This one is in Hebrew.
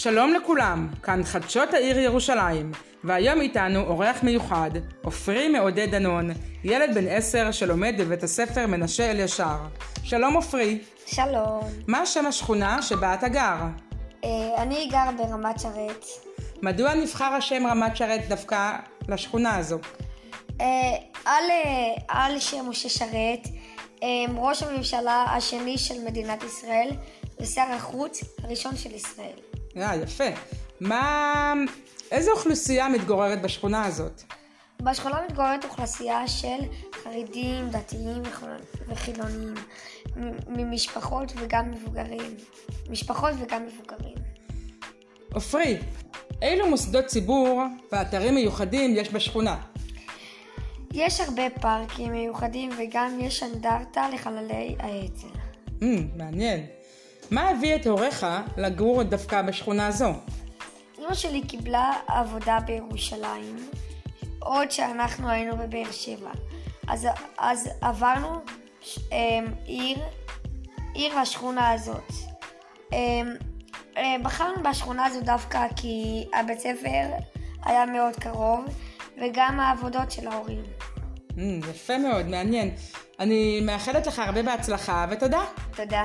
שלום לכולם, כאן חדשות העיר ירושלים, והיום איתנו אורח מיוחד, עופרי מעודד דנון, ילד בן עשר שלומד בבית הספר מנשה אלישר. שלום עופרי. שלום. מה שם השכונה שבה אתה גר? אה, אני גר ברמת שרת. מדוע נבחר השם רמת שרת דווקא לשכונה הזו? אה, על, אה, על שם משה שרת, אה, ראש הממשלה השני של מדינת ישראל ושר החוץ הראשון של ישראל. אה, יפה. מה... איזו אוכלוסייה מתגוררת בשכונה הזאת? בשכונה מתגוררת אוכלוסייה של חרדים, דתיים וחילונים, ממשפחות וגם מבוגרים. משפחות וגם מבוגרים. עופרי, אילו מוסדות ציבור ואתרים מיוחדים יש בשכונה? יש הרבה פארקים מיוחדים וגם יש אנדרטה לחללי האצ"ל. Mm, מעניין. מה הביא את הוריך לגור דווקא בשכונה זו? אמא שלי קיבלה עבודה בירושלים, עוד שאנחנו היינו בבאר שבע. אז, אז עברנו ש, אה, עיר, עיר השכונה הזאת. אה, אה, בחרנו בשכונה הזו דווקא כי הבית ספר היה מאוד קרוב, וגם העבודות של ההורים. Mm, יפה מאוד, מעניין. אני מאחלת לך הרבה בהצלחה ותודה. תודה.